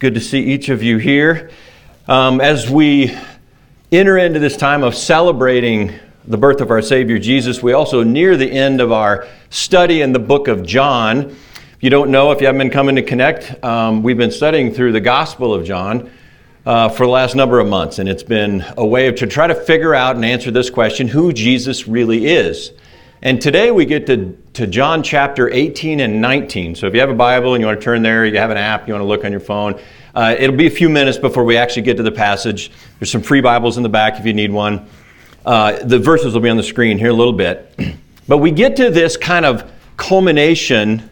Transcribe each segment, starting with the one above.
Good to see each of you here. Um, as we enter into this time of celebrating the birth of our Savior Jesus, we also near the end of our study in the book of John. If you don't know, if you haven't been coming to Connect, um, we've been studying through the Gospel of John uh, for the last number of months, and it's been a way of, to try to figure out and answer this question who Jesus really is. And today we get to, to John chapter 18 and 19. So if you have a Bible and you want to turn there, you have an app, you want to look on your phone, uh, it'll be a few minutes before we actually get to the passage. There's some free Bibles in the back if you need one. Uh, the verses will be on the screen here a little bit. But we get to this kind of culmination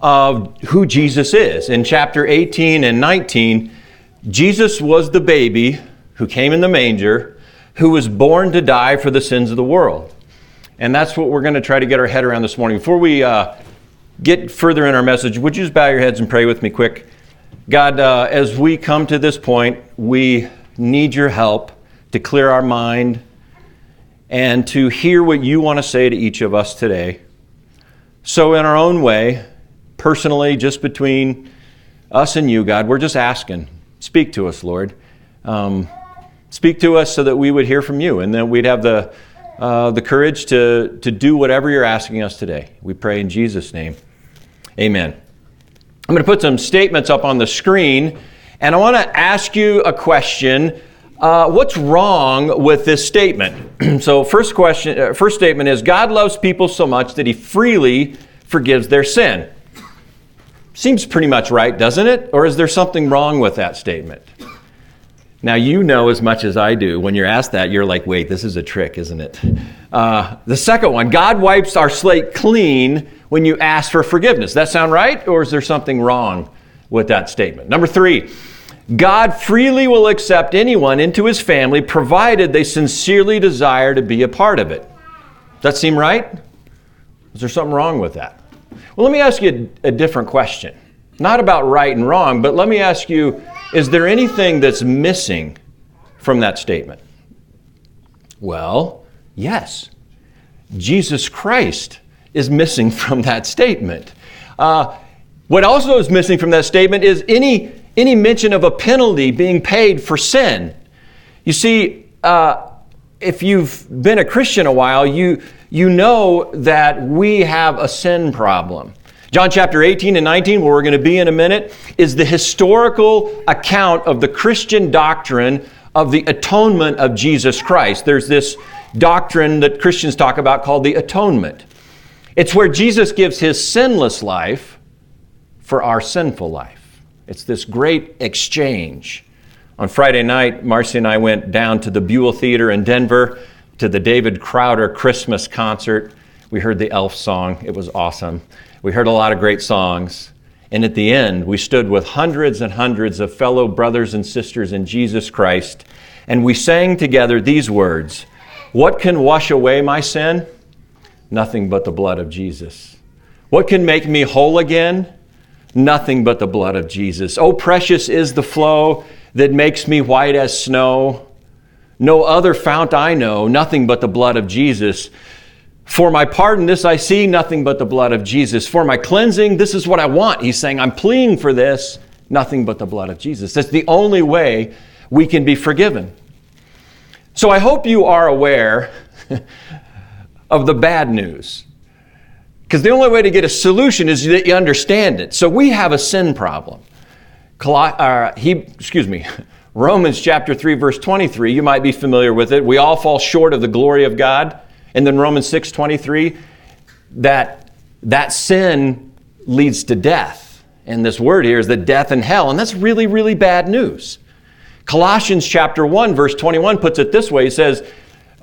of who Jesus is. In chapter 18 and 19, Jesus was the baby who came in the manger, who was born to die for the sins of the world. And that's what we're going to try to get our head around this morning. Before we uh, get further in our message, would you just bow your heads and pray with me quick? God, uh, as we come to this point, we need your help to clear our mind and to hear what you want to say to each of us today. So, in our own way, personally, just between us and you, God, we're just asking, speak to us, Lord. Um, speak to us so that we would hear from you and that we'd have the uh, the courage to, to do whatever you're asking us today. We pray in Jesus' name. Amen. I'm going to put some statements up on the screen, and I want to ask you a question. Uh, what's wrong with this statement? so, first question, uh, first statement is God loves people so much that He freely forgives their sin. Seems pretty much right, doesn't it? Or is there something wrong with that statement? Now, you know as much as I do. When you're asked that, you're like, wait, this is a trick, isn't it? Uh, the second one God wipes our slate clean when you ask for forgiveness. That sound right? Or is there something wrong with that statement? Number three, God freely will accept anyone into his family provided they sincerely desire to be a part of it. Does that seem right? Is there something wrong with that? Well, let me ask you a, a different question. Not about right and wrong, but let me ask you is there anything that's missing from that statement? Well, yes. Jesus Christ is missing from that statement. Uh, what also is missing from that statement is any, any mention of a penalty being paid for sin. You see, uh, if you've been a Christian a while, you, you know that we have a sin problem. John chapter 18 and 19, where we're going to be in a minute, is the historical account of the Christian doctrine of the atonement of Jesus Christ. There's this doctrine that Christians talk about called the atonement. It's where Jesus gives his sinless life for our sinful life. It's this great exchange. On Friday night, Marcy and I went down to the Buell Theater in Denver to the David Crowder Christmas concert. We heard the elf song, it was awesome. We heard a lot of great songs. And at the end, we stood with hundreds and hundreds of fellow brothers and sisters in Jesus Christ, and we sang together these words What can wash away my sin? Nothing but the blood of Jesus. What can make me whole again? Nothing but the blood of Jesus. Oh, precious is the flow that makes me white as snow. No other fount I know, nothing but the blood of Jesus. For my pardon, this I see, nothing but the blood of Jesus. For my cleansing, this is what I want. He's saying, I'm pleading for this, nothing but the blood of Jesus. That's the only way we can be forgiven. So I hope you are aware of the bad news. Because the only way to get a solution is that you understand it. So we have a sin problem. Uh, he, excuse me, Romans chapter 3, verse 23, you might be familiar with it. We all fall short of the glory of God. And then Romans 6:23 that that sin leads to death. And this word here is the death and hell, and that's really really bad news. Colossians chapter 1 verse 21 puts it this way. He says,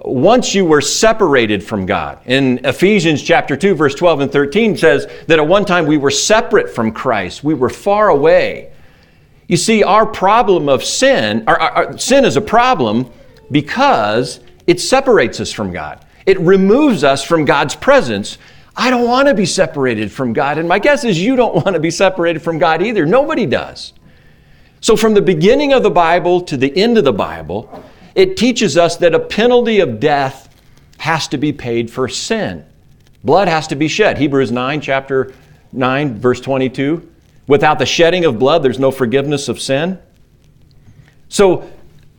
once you were separated from God. In Ephesians chapter 2 verse 12 and 13 says that at one time we were separate from Christ. We were far away. You see, our problem of sin, our, our, sin is a problem because it separates us from God. It removes us from God's presence. I don't want to be separated from God. And my guess is you don't want to be separated from God either. Nobody does. So, from the beginning of the Bible to the end of the Bible, it teaches us that a penalty of death has to be paid for sin. Blood has to be shed. Hebrews 9, chapter 9, verse 22. Without the shedding of blood, there's no forgiveness of sin. So,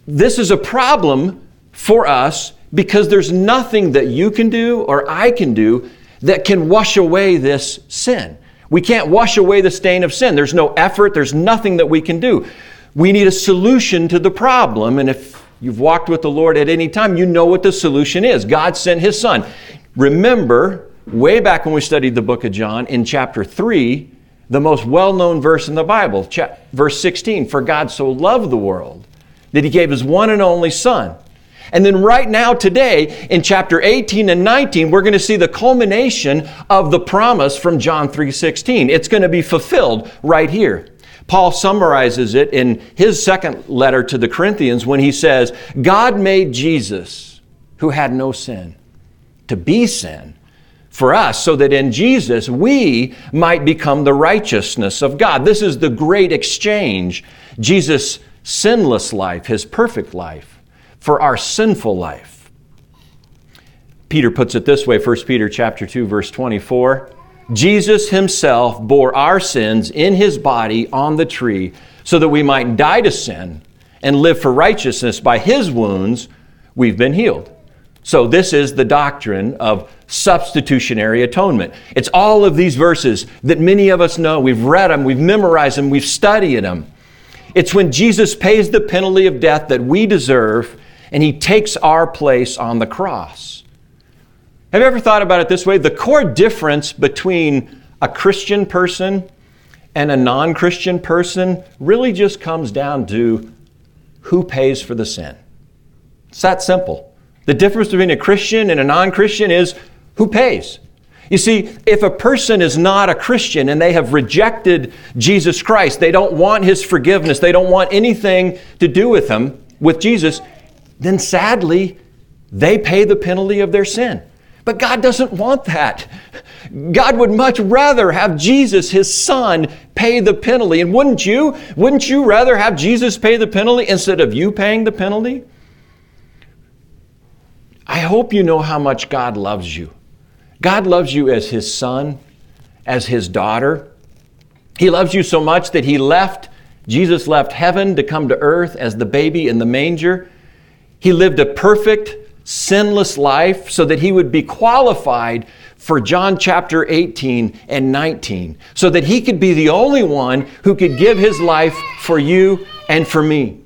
this is a problem for us because there's nothing that you can do or I can do that can wash away this sin. We can't wash away the stain of sin. There's no effort, there's nothing that we can do. We need a solution to the problem. And if you've walked with the Lord at any time, you know what the solution is. God sent His Son. Remember, way back when we studied the book of John, in chapter 3, the most well known verse in the Bible, verse 16 For God so loved the world that He gave His one and only Son and then right now, today, in chapter 18 and 19, we're going to see the culmination of the promise from John 3.16. It's going to be fulfilled right here. Paul summarizes it in his second letter to the Corinthians when he says, God made Jesus, who had no sin, to be sin for us, so that in Jesus we might become the righteousness of God. This is the great exchange. Jesus' sinless life, his perfect life for our sinful life. Peter puts it this way, 1 Peter chapter 2 verse 24, Jesus himself bore our sins in his body on the tree so that we might die to sin and live for righteousness by his wounds we've been healed. So, this is the doctrine of substitutionary atonement. It's all of these verses that many of us know. We've read them, we've memorized them, we've studied them. It's when Jesus pays the penalty of death that we deserve and he takes our place on the cross. Have you ever thought about it this way? The core difference between a Christian person and a non Christian person really just comes down to who pays for the sin. It's that simple. The difference between a Christian and a non Christian is who pays. You see, if a person is not a Christian and they have rejected Jesus Christ, they don't want his forgiveness, they don't want anything to do with him, with Jesus, then sadly, they pay the penalty of their sin. But God doesn't want that. God would much rather have Jesus, his son, pay the penalty. And wouldn't you? Wouldn't you rather have Jesus pay the penalty instead of you paying the penalty? I hope you know how much God loves you. God loves you as his son, as his daughter. He loves you so much that he left, Jesus left heaven to come to earth as the baby in the manger he lived a perfect, sinless life so that he would be qualified for John chapter 18 and 19, so that he could be the only one who could give his life for you and for me.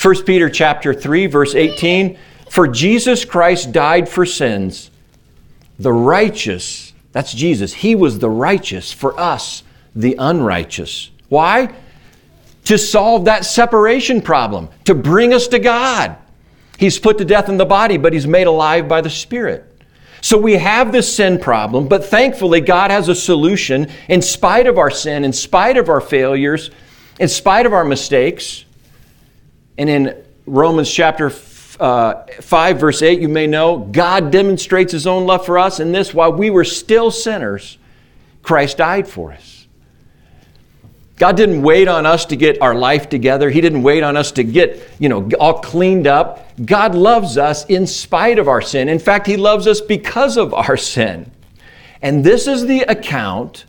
1 Peter chapter 3 verse 18, for Jesus Christ died for sins, the righteous, that's Jesus, he was the righteous for us, the unrighteous. Why? To solve that separation problem, to bring us to God. He's put to death in the body, but he's made alive by the Spirit. So we have this sin problem, but thankfully, God has a solution in spite of our sin, in spite of our failures, in spite of our mistakes. And in Romans chapter uh, 5, verse 8, you may know, God demonstrates his own love for us in this while we were still sinners, Christ died for us. God didn't wait on us to get our life together. He didn't wait on us to get, you know, all cleaned up. God loves us in spite of our sin. In fact, He loves us because of our sin. And this is the account,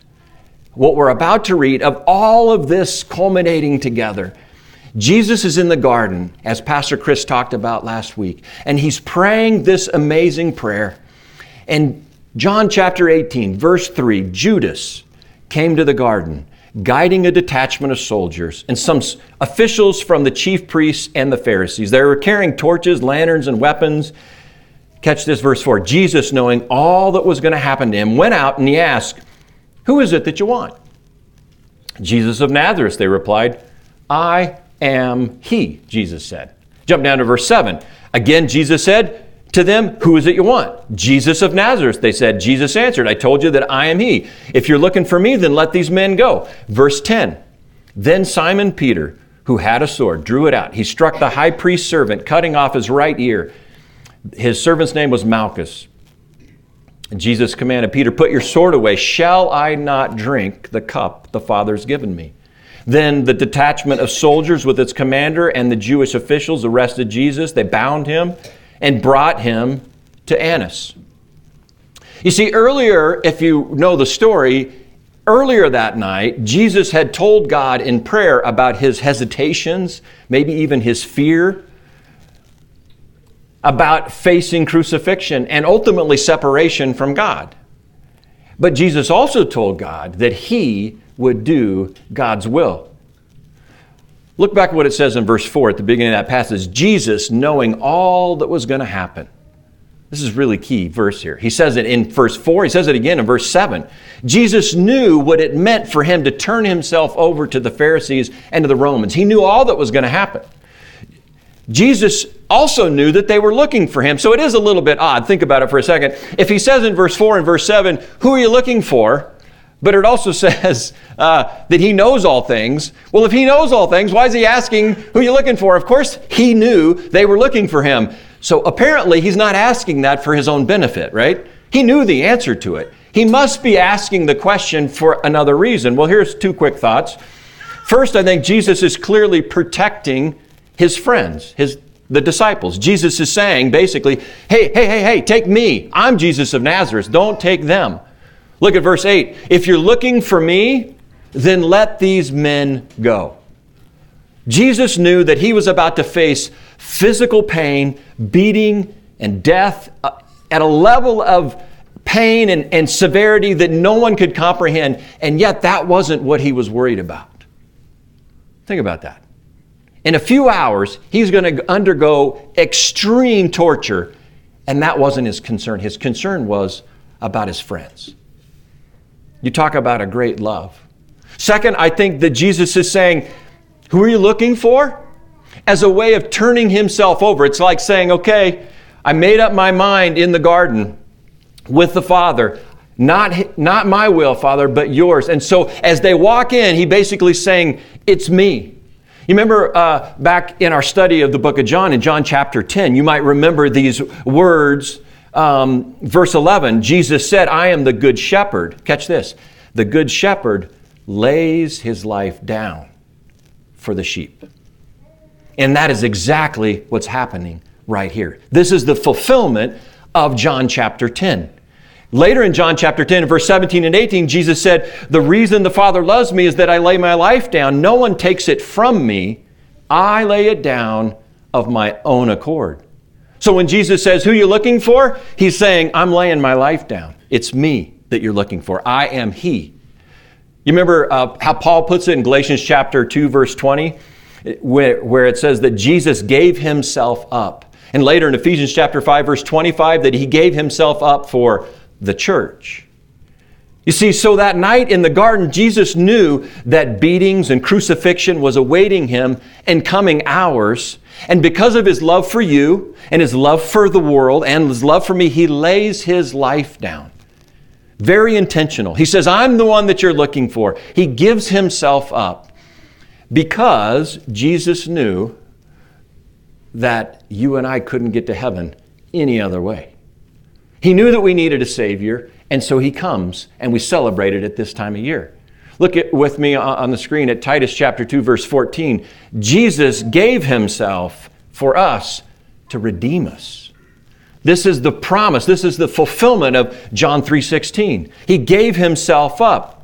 what we're about to read, of all of this culminating together. Jesus is in the garden, as Pastor Chris talked about last week, and he's praying this amazing prayer. And John chapter 18, verse 3 Judas came to the garden guiding a detachment of soldiers and some officials from the chief priests and the Pharisees. They were carrying torches, lanterns, and weapons. Catch this verse 4. Jesus, knowing all that was going to happen to him, went out and he asked, Who is it that you want? Jesus of Nazareth, they replied. I am he, Jesus said. Jump down to verse 7. Again, Jesus said, to them, Who is it you want? Jesus of Nazareth. They said, Jesus answered, I told you that I am he. If you're looking for me, then let these men go. Verse 10 Then Simon Peter, who had a sword, drew it out. He struck the high priest's servant, cutting off his right ear. His servant's name was Malchus. Jesus commanded Peter, Put your sword away. Shall I not drink the cup the Father's given me? Then the detachment of soldiers with its commander and the Jewish officials arrested Jesus. They bound him and brought him to Annas. You see, earlier, if you know the story, earlier that night, Jesus had told God in prayer about his hesitations, maybe even his fear about facing crucifixion and ultimately separation from God. But Jesus also told God that he would do God's will. Look back at what it says in verse 4 at the beginning of that passage. Jesus, knowing all that was going to happen. This is really key verse here. He says it in verse 4, he says it again in verse 7. Jesus knew what it meant for him to turn himself over to the Pharisees and to the Romans. He knew all that was going to happen. Jesus also knew that they were looking for him. So it is a little bit odd. Think about it for a second. If he says in verse 4 and verse 7, Who are you looking for? But it also says uh, that he knows all things. Well, if he knows all things, why is he asking who you looking for? Of course, he knew they were looking for him. So apparently, he's not asking that for his own benefit, right? He knew the answer to it. He must be asking the question for another reason. Well, here's two quick thoughts. First, I think Jesus is clearly protecting his friends, his the disciples. Jesus is saying basically, hey, hey, hey, hey, take me. I'm Jesus of Nazareth. Don't take them. Look at verse 8. If you're looking for me, then let these men go. Jesus knew that he was about to face physical pain, beating, and death uh, at a level of pain and, and severity that no one could comprehend, and yet that wasn't what he was worried about. Think about that. In a few hours, he's going to undergo extreme torture, and that wasn't his concern. His concern was about his friends. You talk about a great love. Second, I think that Jesus is saying, Who are you looking for? As a way of turning himself over. It's like saying, Okay, I made up my mind in the garden with the Father. Not, not my will, Father, but yours. And so as they walk in, he basically saying, It's me. You remember uh, back in our study of the book of John, in John chapter 10, you might remember these words. Um, verse 11, Jesus said, I am the good shepherd. Catch this. The good shepherd lays his life down for the sheep. And that is exactly what's happening right here. This is the fulfillment of John chapter 10. Later in John chapter 10, verse 17 and 18, Jesus said, The reason the Father loves me is that I lay my life down. No one takes it from me. I lay it down of my own accord. So when Jesus says, Who you looking for? He's saying, I'm laying my life down. It's me that you're looking for. I am He. You remember uh, how Paul puts it in Galatians chapter 2, verse 20, where, where it says that Jesus gave himself up. And later in Ephesians chapter 5, verse 25, that he gave himself up for the church. You see, so that night in the garden, Jesus knew that beatings and crucifixion was awaiting him in coming hours. And because of his love for you and his love for the world and his love for me, he lays his life down. Very intentional. He says, I'm the one that you're looking for. He gives himself up because Jesus knew that you and I couldn't get to heaven any other way. He knew that we needed a Savior, and so He comes, and we celebrate it at this time of year. Look at, with me on the screen at Titus chapter 2, verse 14. Jesus gave Himself for us to redeem us. This is the promise. This is the fulfillment of John 3:16. He gave himself up.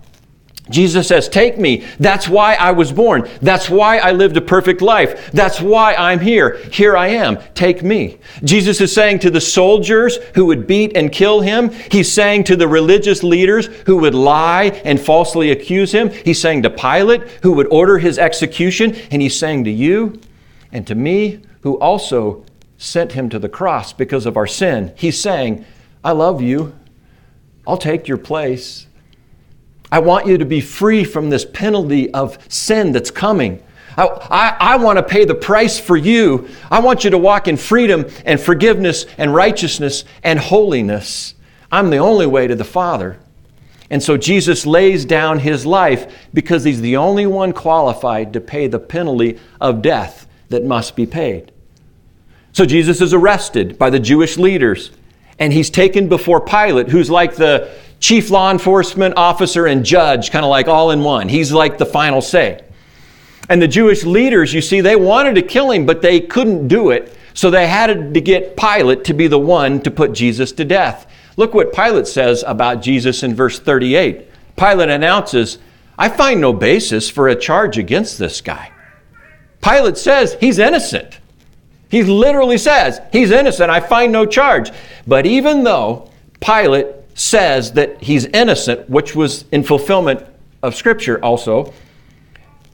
Jesus says, Take me. That's why I was born. That's why I lived a perfect life. That's why I'm here. Here I am. Take me. Jesus is saying to the soldiers who would beat and kill him, He's saying to the religious leaders who would lie and falsely accuse him, He's saying to Pilate who would order his execution, and He's saying to you and to me who also sent him to the cross because of our sin. He's saying, I love you. I'll take your place. I want you to be free from this penalty of sin that's coming. I, I, I, want to pay the price for you. I want you to walk in freedom and forgiveness and righteousness and holiness. I'm the only way to the Father. And so Jesus lays down his life because he's the only one qualified to pay the penalty of death that must be paid. So Jesus is arrested by the Jewish leaders and he's taken before Pilate, who's like the chief law enforcement officer and judge, kind of like all in one. He's like the final say. And the Jewish leaders, you see, they wanted to kill him, but they couldn't do it. So they had to get Pilate to be the one to put Jesus to death. Look what Pilate says about Jesus in verse 38. Pilate announces, I find no basis for a charge against this guy. Pilate says he's innocent. He literally says he's innocent. I find no charge. But even though Pilate says that he's innocent, which was in fulfillment of Scripture also,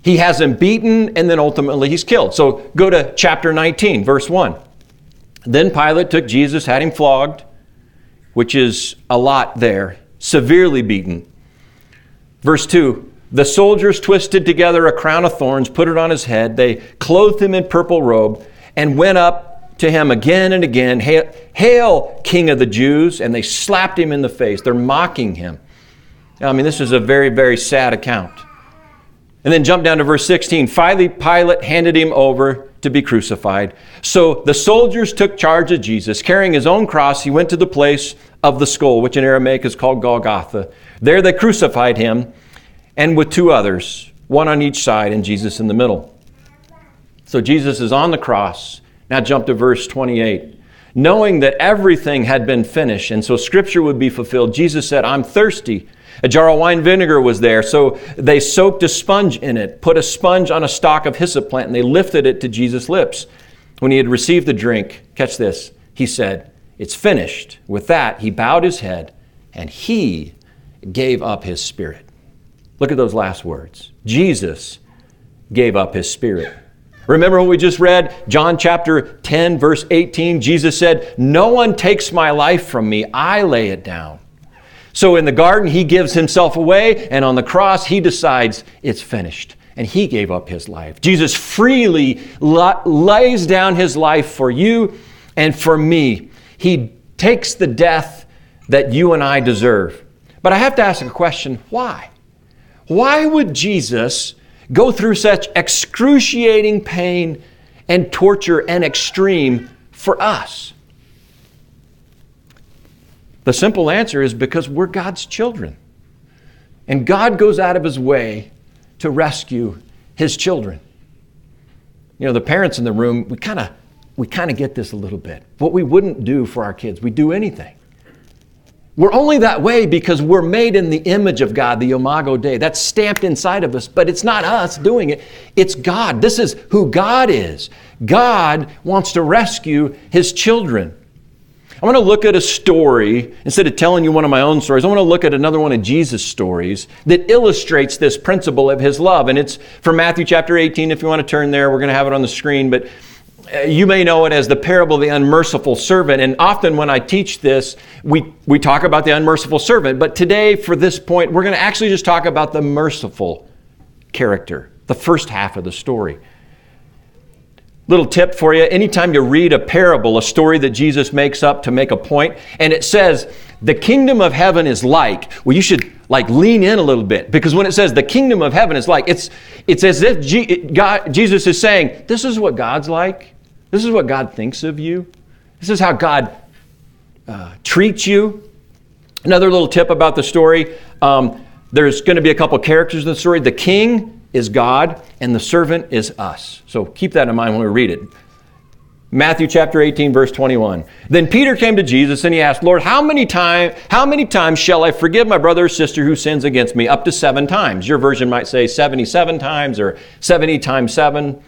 he has him beaten and then ultimately he's killed. So go to chapter 19, verse 1. Then Pilate took Jesus, had him flogged which is a lot there, severely beaten. Verse 2 The soldiers twisted together a crown of thorns, put it on his head. They clothed him in purple robe and went up to him again and again, Hail, Hail King of the Jews! And they slapped him in the face. They're mocking him. I mean, this is a very, very sad account. And then jump down to verse 16. Finally, Pilate handed him over to be crucified. So the soldiers took charge of Jesus. Carrying his own cross, he went to the place of the skull, which in Aramaic is called Golgotha. There they crucified him, and with two others, one on each side, and Jesus in the middle. So Jesus is on the cross. Now jump to verse 28. Knowing that everything had been finished, and so scripture would be fulfilled, Jesus said, I'm thirsty. A jar of wine vinegar was there, so they soaked a sponge in it, put a sponge on a stalk of hyssop plant, and they lifted it to Jesus' lips. When he had received the drink, catch this, he said, It's finished. With that, he bowed his head and he gave up his spirit. Look at those last words. Jesus gave up his spirit. Remember what we just read? John chapter 10, verse 18. Jesus said, No one takes my life from me, I lay it down. So in the garden, he gives himself away, and on the cross, he decides it's finished. And he gave up his life. Jesus freely lays down his life for you and for me. He takes the death that you and I deserve. But I have to ask a question why? Why would Jesus go through such excruciating pain and torture and extreme for us? The simple answer is because we're God's children. And God goes out of his way to rescue his children. You know, the parents in the room, we kind of we kind of get this a little bit. What we wouldn't do for our kids, we do anything. We're only that way because we're made in the image of God, the Imago Dei. That's stamped inside of us, but it's not us doing it. It's God. This is who God is. God wants to rescue his children. I want to look at a story, instead of telling you one of my own stories, I want to look at another one of Jesus' stories that illustrates this principle of his love. And it's from Matthew chapter 18. If you want to turn there, we're going to have it on the screen. But you may know it as the parable of the unmerciful servant. And often when I teach this, we, we talk about the unmerciful servant. But today, for this point, we're going to actually just talk about the merciful character, the first half of the story. Little tip for you anytime you read a parable, a story that Jesus makes up to make a point, and it says, the kingdom of heaven is like, well, you should like lean in a little bit because when it says the kingdom of heaven is like, it's, it's as if G- God, Jesus is saying, this is what God's like. This is what God thinks of you. This is how God uh, treats you. Another little tip about the story um, there's going to be a couple characters in the story. The king is God and the servant is us. So keep that in mind when we read it. Matthew chapter 18 verse 21. Then Peter came to Jesus and he asked, "Lord, how many time how many times shall I forgive my brother or sister who sins against me? Up to 7 times." Your version might say 77 times or 70 times 7.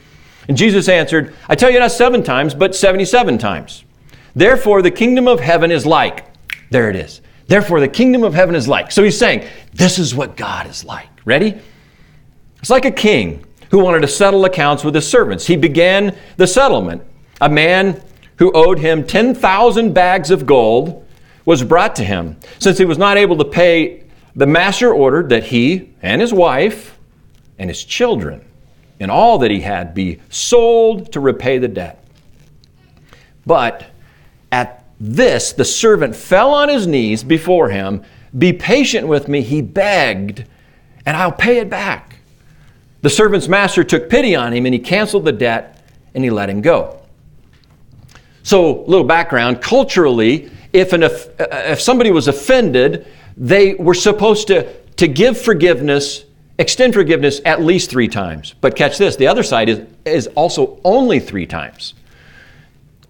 And Jesus answered, "I tell you not 7 times, but 77 times. Therefore the kingdom of heaven is like." There it is. Therefore the kingdom of heaven is like. So he's saying, this is what God is like. Ready? It's like a king who wanted to settle accounts with his servants. He began the settlement. A man who owed him 10,000 bags of gold was brought to him. Since he was not able to pay, the master ordered that he and his wife and his children and all that he had be sold to repay the debt. But at this, the servant fell on his knees before him Be patient with me, he begged, and I'll pay it back. The servant's master took pity on him and he canceled the debt and he let him go. So, little background culturally, if, an, uh, if somebody was offended, they were supposed to, to give forgiveness, extend forgiveness at least three times. But catch this the other side is, is also only three times.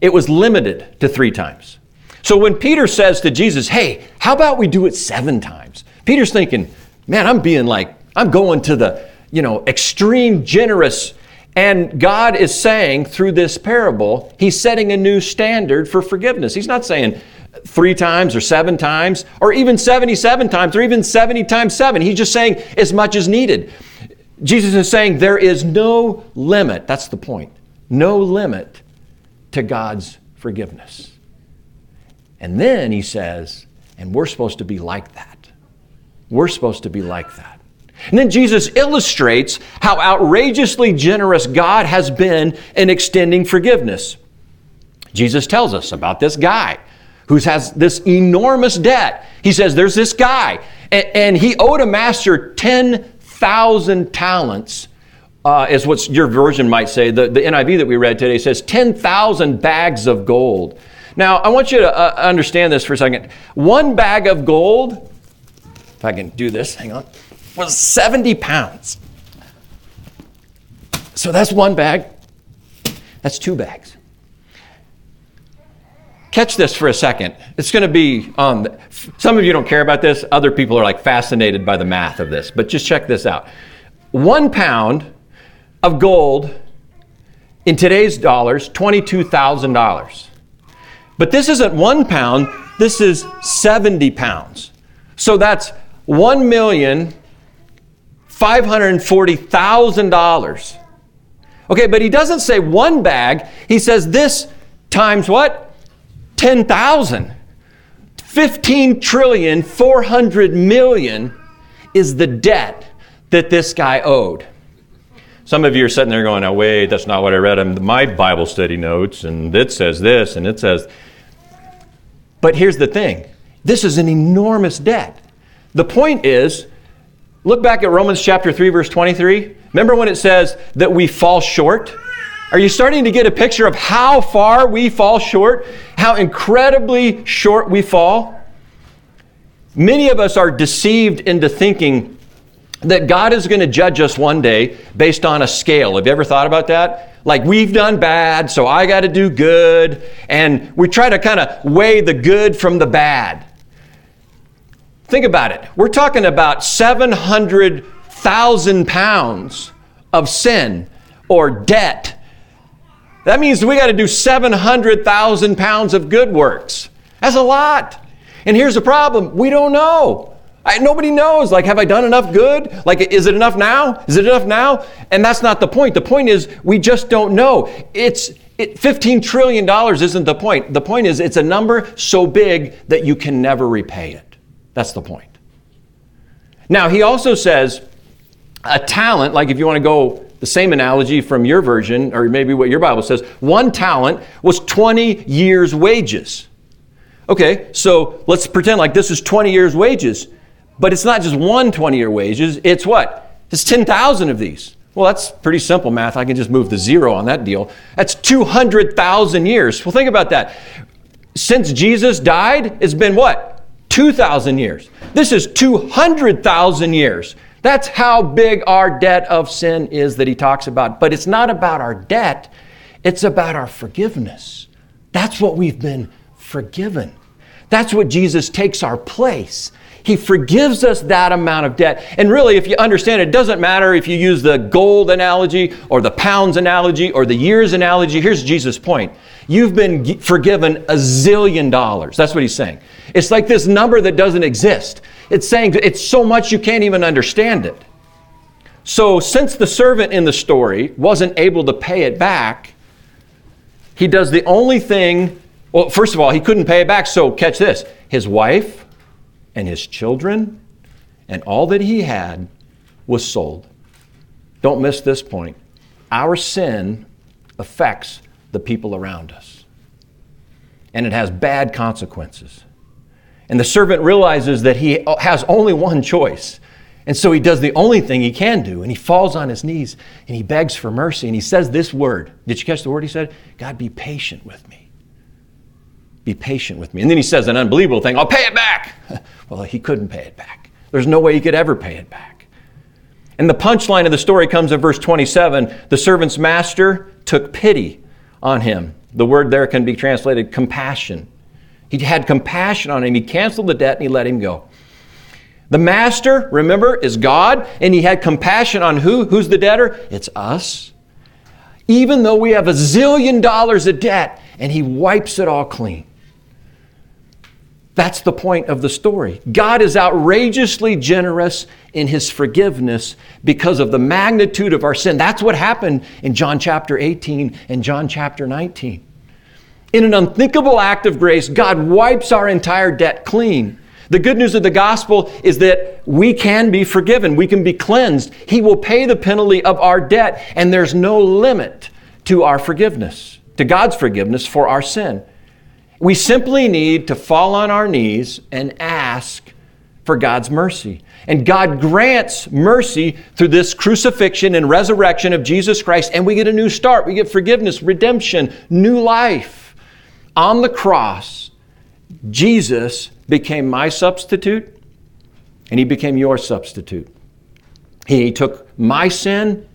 It was limited to three times. So when Peter says to Jesus, Hey, how about we do it seven times? Peter's thinking, Man, I'm being like, I'm going to the, you know, extreme generous. And God is saying through this parable, He's setting a new standard for forgiveness. He's not saying three times or seven times or even 77 times or even 70 times seven. He's just saying as much as needed. Jesus is saying there is no limit. That's the point. No limit to God's forgiveness. And then he says, and we're supposed to be like that. We're supposed to be like that. And then Jesus illustrates how outrageously generous God has been in extending forgiveness. Jesus tells us about this guy who has this enormous debt. He says, There's this guy, and, and he owed a master 10,000 talents uh, is what your version might say. The, the NIV that we read today says 10,000 bags of gold. Now, I want you to uh, understand this for a second. One bag of gold, if I can do this, hang on, was 70 pounds. So that's one bag. That's two bags. Catch this for a second. It's going to be on. Um, some of you don't care about this. Other people are like fascinated by the math of this. But just check this out. One pound of gold in today's dollars, $22,000. But this isn't one pound, this is 70 pounds. So that's $1,540,000. Okay, but he doesn't say one bag, he says this times what? 10,000. 15 trillion 400 million is the debt that this guy owed. Some of you are sitting there going, "Oh, wait, that's not what I read in my Bible study notes, and it says this, and it says." But here's the thing: this is an enormous debt. The point is, look back at Romans chapter three, verse twenty-three. Remember when it says that we fall short? Are you starting to get a picture of how far we fall short? How incredibly short we fall? Many of us are deceived into thinking that God is going to judge us one day based on a scale. Have you ever thought about that? Like we've done bad, so I got to do good. And we try to kind of weigh the good from the bad. Think about it. We're talking about 700,000 pounds of sin or debt. That means we got to do 700,000 pounds of good works. That's a lot. And here's the problem we don't know. I, nobody knows. Like, have I done enough good? Like, is it enough now? Is it enough now? And that's not the point. The point is, we just don't know. It's it, $15 trillion isn't the point. The point is, it's a number so big that you can never repay it. That's the point. Now, he also says a talent, like if you want to go the same analogy from your version, or maybe what your Bible says, one talent was 20 years' wages. Okay, so let's pretend like this is 20 years' wages. But it's not just one 20 year wages, it's what? It's 10,000 of these. Well, that's pretty simple math. I can just move the zero on that deal. That's 200,000 years. Well, think about that. Since Jesus died, it's been what? 2,000 years. This is 200,000 years. That's how big our debt of sin is that he talks about. But it's not about our debt, it's about our forgiveness. That's what we've been forgiven. That's what Jesus takes our place. He forgives us that amount of debt. And really, if you understand, it doesn't matter if you use the gold analogy or the pounds analogy or the years analogy. Here's Jesus' point You've been forgiven a zillion dollars. That's what he's saying. It's like this number that doesn't exist. It's saying it's so much you can't even understand it. So, since the servant in the story wasn't able to pay it back, he does the only thing. Well, first of all, he couldn't pay it back, so catch this his wife and his children and all that he had was sold. Don't miss this point. Our sin affects the people around us, and it has bad consequences. And the servant realizes that he has only one choice. And so he does the only thing he can do, and he falls on his knees and he begs for mercy. And he says this word. Did you catch the word he said? God, be patient with me. Be patient with me. And then he says an unbelievable thing I'll pay it back. well, he couldn't pay it back. There's no way he could ever pay it back. And the punchline of the story comes in verse 27 the servant's master took pity on him. The word there can be translated compassion. He had compassion on him. He canceled the debt and he let him go. The master, remember, is God, and he had compassion on who? Who's the debtor? It's us. Even though we have a zillion dollars of debt, and he wipes it all clean. That's the point of the story. God is outrageously generous in his forgiveness because of the magnitude of our sin. That's what happened in John chapter 18 and John chapter 19. In an unthinkable act of grace, God wipes our entire debt clean. The good news of the gospel is that we can be forgiven, we can be cleansed. He will pay the penalty of our debt, and there's no limit to our forgiveness, to God's forgiveness for our sin. We simply need to fall on our knees and ask for God's mercy. And God grants mercy through this crucifixion and resurrection of Jesus Christ, and we get a new start. We get forgiveness, redemption, new life. On the cross, Jesus became my substitute, and He became your substitute. He took my sin,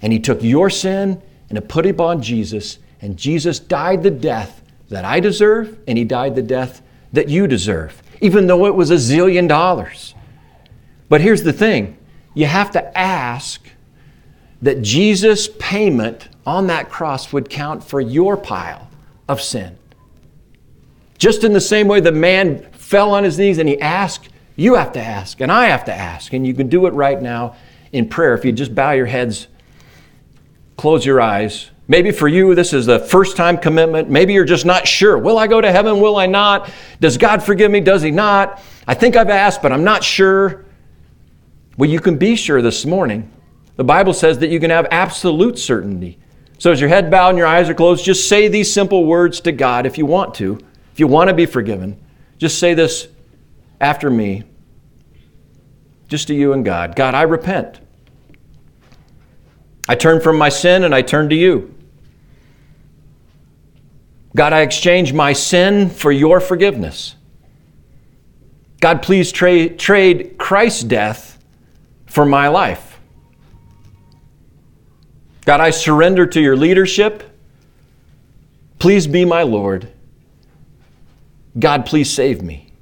and He took your sin, and it put it on Jesus, and Jesus died the death that I deserve, and he died the death that you deserve, even though it was a zillion dollars. But here's the thing you have to ask that Jesus' payment on that cross would count for your pile of sin. Just in the same way the man fell on his knees and he asked, you have to ask, and I have to ask. And you can do it right now in prayer if you just bow your heads, close your eyes, Maybe for you, this is the first time commitment. Maybe you're just not sure. Will I go to heaven? Will I not? Does God forgive me? Does He not? I think I've asked, but I'm not sure. Well, you can be sure this morning. The Bible says that you can have absolute certainty. So, as your head bowed and your eyes are closed, just say these simple words to God if you want to. If you want to be forgiven, just say this after me, just to you and God God, I repent. I turn from my sin and I turn to you. God, I exchange my sin for your forgiveness. God, please tra- trade Christ's death for my life. God, I surrender to your leadership. Please be my Lord. God, please save me.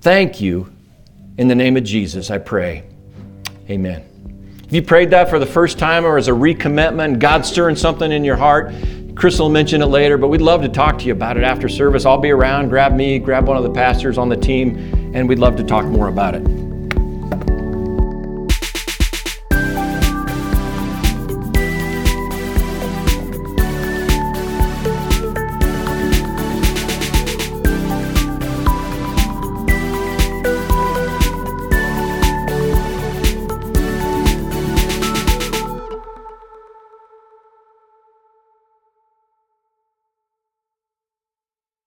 Thank you. In the name of Jesus, I pray. Amen. If you prayed that for the first time or as a recommitment, God stirring something in your heart, Chris will mention it later, but we'd love to talk to you about it after service. I'll be around. Grab me, grab one of the pastors on the team, and we'd love to talk more about it.